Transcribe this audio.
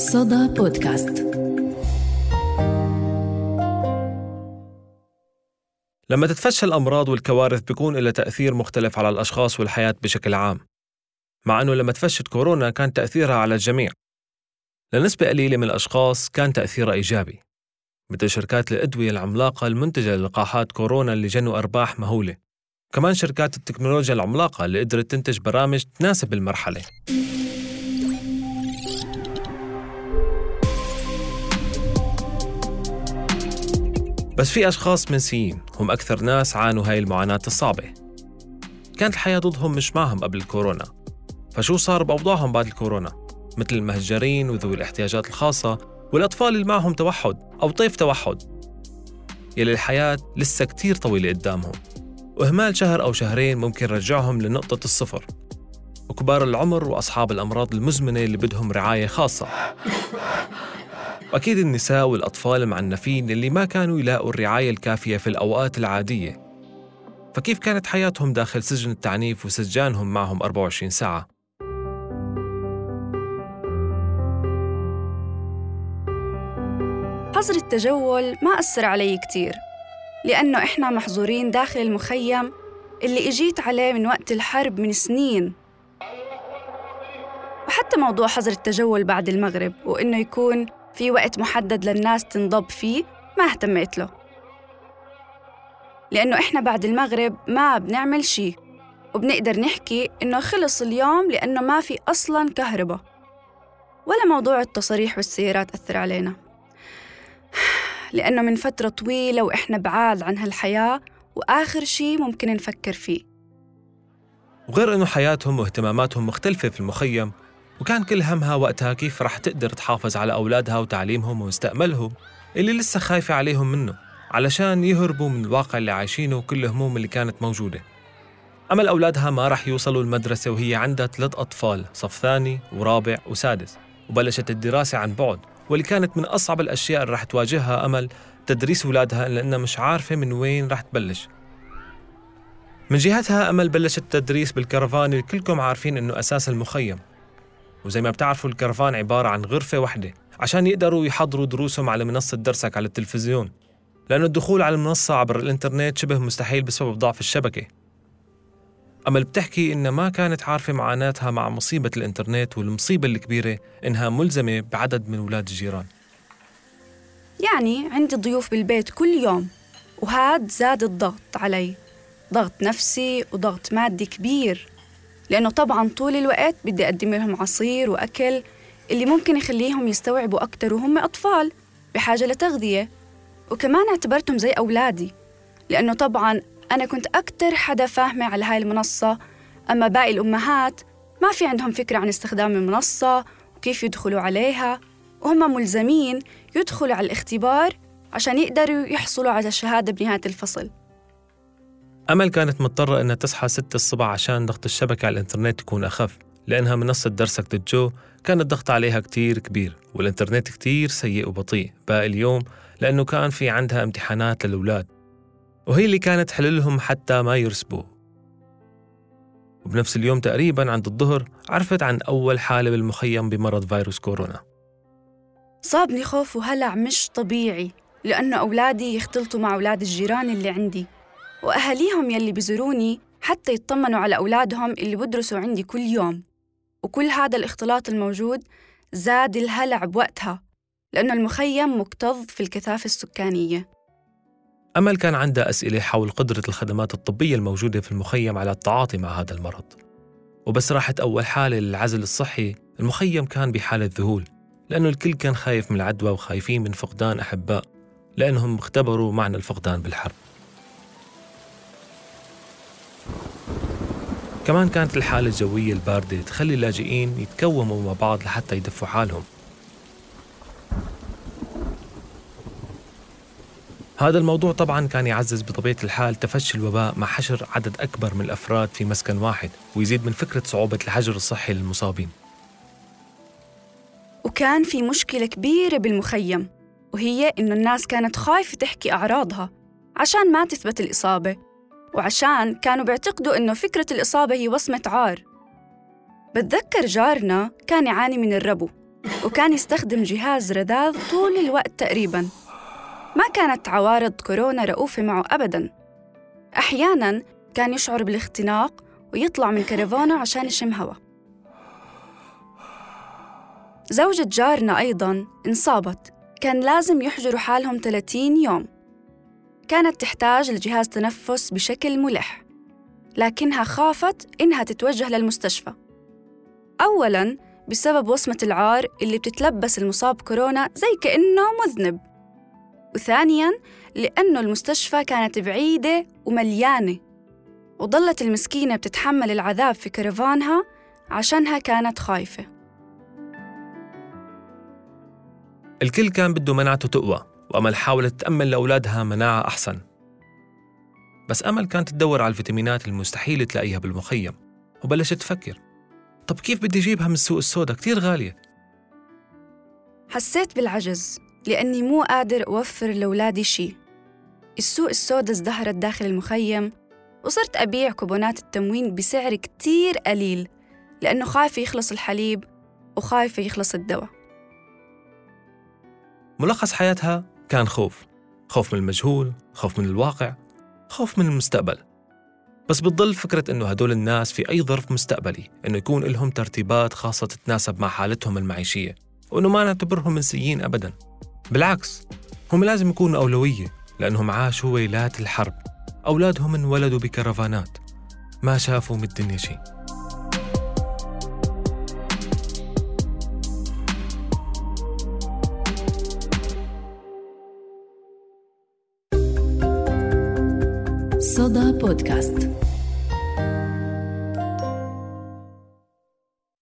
صدى بودكاست. لما تتفشى الأمراض والكوارث بيكون لها تأثير مختلف على الأشخاص والحياة بشكل عام مع أنه لما تفشت كورونا كان تأثيرها على الجميع. لنسبة قليلة من الأشخاص كان تأثيرها إيجابي مثل شركات الأدوية العملاقة المنتجة للقاحات كورونا اللي جنوا أرباح مهولة. كمان شركات التكنولوجيا العملاقة اللي قدرت تنتج برامج تناسب المرحلة. بس في أشخاص منسيين هم أكثر ناس عانوا هاي المعاناة الصعبة. كانت الحياة ضدهم مش معهم قبل الكورونا. فشو صار بأوضاعهم بعد الكورونا؟ مثل المهجرين وذوي الاحتياجات الخاصة والأطفال اللي معهم توحد أو طيف توحد. يلي الحياة لسه كتير طويلة قدامهم. وإهمال شهر أو شهرين ممكن يرجعهم لنقطة الصفر. وكبار العمر وأصحاب الأمراض المزمنة اللي بدهم رعاية خاصة. وأكيد النساء والأطفال المعنفين اللي ما كانوا يلاقوا الرعاية الكافية في الأوقات العادية فكيف كانت حياتهم داخل سجن التعنيف وسجانهم معهم 24 ساعة؟ حظر التجول ما أثر علي كتير لأنه إحنا محظورين داخل المخيم اللي إجيت عليه من وقت الحرب من سنين وحتى موضوع حظر التجول بعد المغرب وإنه يكون في وقت محدد للناس تنضب فيه ما اهتميت له. لأنه إحنا بعد المغرب ما بنعمل شي وبنقدر نحكي إنه خلص اليوم لأنه ما في أصلاً كهرباء ولا موضوع التصاريح والسيارات أثر علينا. لأنه من فترة طويلة وإحنا بعاد عن هالحياة وآخر شي ممكن نفكر فيه. وغير إنه حياتهم واهتماماتهم مختلفة في المخيم وكان كل همها وقتها كيف رح تقدر تحافظ على أولادها وتعليمهم ومستقبلهم اللي لسه خايفة عليهم منه علشان يهربوا من الواقع اللي عايشينه وكل الهموم اللي كانت موجودة. أمل أولادها ما رح يوصلوا المدرسة وهي عندها ثلاث أطفال صف ثاني ورابع وسادس وبلشت الدراسة عن بعد واللي كانت من أصعب الأشياء اللي رح تواجهها أمل تدريس أولادها لأنها مش عارفة من وين رح تبلش. من جهتها أمل بلشت التدريس بالكرفان اللي كلكم عارفين إنه أساس المخيم. وزي ما بتعرفوا الكرفان عبارة عن غرفة واحدة عشان يقدروا يحضروا دروسهم على منصة درسك على التلفزيون. لأنه الدخول على المنصة عبر الإنترنت شبه مستحيل بسبب ضعف الشبكة. أمل بتحكي إنها ما كانت عارفة معاناتها مع مصيبة الإنترنت والمصيبة الكبيرة إنها ملزمة بعدد من أولاد الجيران. يعني عندي ضيوف بالبيت كل يوم وهاد زاد الضغط علي. ضغط نفسي وضغط مادي كبير. لأنه طبعا طول الوقت بدي أقدم لهم عصير وأكل اللي ممكن يخليهم يستوعبوا أكتر وهم أطفال بحاجة لتغذية. وكمان اعتبرتهم زي أولادي لأنه طبعا أنا كنت أكتر حدا فاهمة على هاي المنصة. أما باقي الأمهات ما في عندهم فكرة عن استخدام المنصة وكيف يدخلوا عليها وهم ملزمين يدخلوا على الاختبار عشان يقدروا يحصلوا على الشهادة بنهاية الفصل. أمل كانت مضطرة إنها تصحى ستة الصبح عشان ضغط الشبكة على الإنترنت يكون أخف لأنها منصة درسك دجو كان الضغط عليها كتير كبير والإنترنت كتير سيء وبطيء باقي اليوم لأنه كان في عندها امتحانات للأولاد وهي اللي كانت تحللهم حتى ما يرسبوا وبنفس اليوم تقريبا عند الظهر عرفت عن أول حالة بالمخيم بمرض فيروس كورونا. صابني خوف وهلع مش طبيعي لأنه أولادي يختلطوا مع أولاد الجيران اللي عندي. وأهاليهم يلي بزوروني حتى يطمنوا على أولادهم اللي بدرسوا عندي كل يوم. وكل هذا الاختلاط الموجود زاد الهلع بوقتها لأنه المخيم مكتظ في الكثافة السكانية. أمل كان عندها أسئلة حول قدرة الخدمات الطبية الموجودة في المخيم على التعاطي مع هذا المرض. وبس راحت أول حالة للعزل الصحي المخيم كان بحالة ذهول لأنه الكل كان خايف من العدوى وخايفين من فقدان أحباء لأنهم اختبروا معنى الفقدان بالحرب. كمان كانت الحالة الجوية الباردة تخلي اللاجئين يتكوموا مع بعض لحتى يدفوا حالهم. هذا الموضوع طبعا كان يعزز بطبيعة الحال تفشي الوباء مع حشر عدد أكبر من الأفراد في مسكن واحد ويزيد من فكرة صعوبة الحجر الصحي للمصابين. وكان في مشكلة كبيرة بالمخيم وهي إنه الناس كانت خايفة تحكي أعراضها عشان ما تثبت الإصابة. وعشان كانوا بيعتقدوا إنه فكرة الإصابة هي وصمة عار. بتذكر جارنا كان يعاني من الربو وكان يستخدم جهاز رذاذ طول الوقت تقريباً. ما كانت عوارض كورونا رؤوفة معه أبداً. أحياناً كان يشعر بالاختناق ويطلع من كرفانه عشان يشم هوا. زوجة جارنا أيضاً انصابت كان لازم يحجروا حالهم 30 يوم. كانت تحتاج لجهاز تنفس بشكل ملح لكنها خافت إنها تتوجه للمستشفى. أولاً بسبب وصمة العار اللي بتتلبس المصاب كورونا زي كأنه مذنب. وثانياً لأنه المستشفى كانت بعيدة ومليانة وظلت المسكينة بتتحمل العذاب في كرفانها عشانها كانت خايفة. الكل كان بده مناعته تقوى. وأمل حاولت تأمن لأولادها مناعة أحسن. بس أمل كانت تدور على الفيتامينات المستحيل تلاقيها بالمخيم وبلشت تفكر. طب كيف بدي أجيبها من السوق السوداء؟ كتير غالية. حسيت بالعجز لأني مو قادر أوفر لأولادي شي. السوق السوداء ازدهرت داخل المخيم وصرت أبيع كوبونات التموين بسعر كتير قليل لأنه خايفة يخلص الحليب وخايفة يخلص الدواء. ملخص حياتها كان خوف. خوف من المجهول خوف من الواقع خوف من المستقبل. بس بتضل فكرة إنه هدول الناس في أي ظرف مستقبلي إنه يكون لهم ترتيبات خاصة تتناسب مع حالتهم المعيشية وإنه ما نعتبرهم منسيين أبدا. بالعكس هم لازم يكونوا أولوية لأنهم عاشوا ويلات الحرب. أولادهم انولدوا بكرفانات. ما شافوا من الدنيا شيء. صدى بودكاست.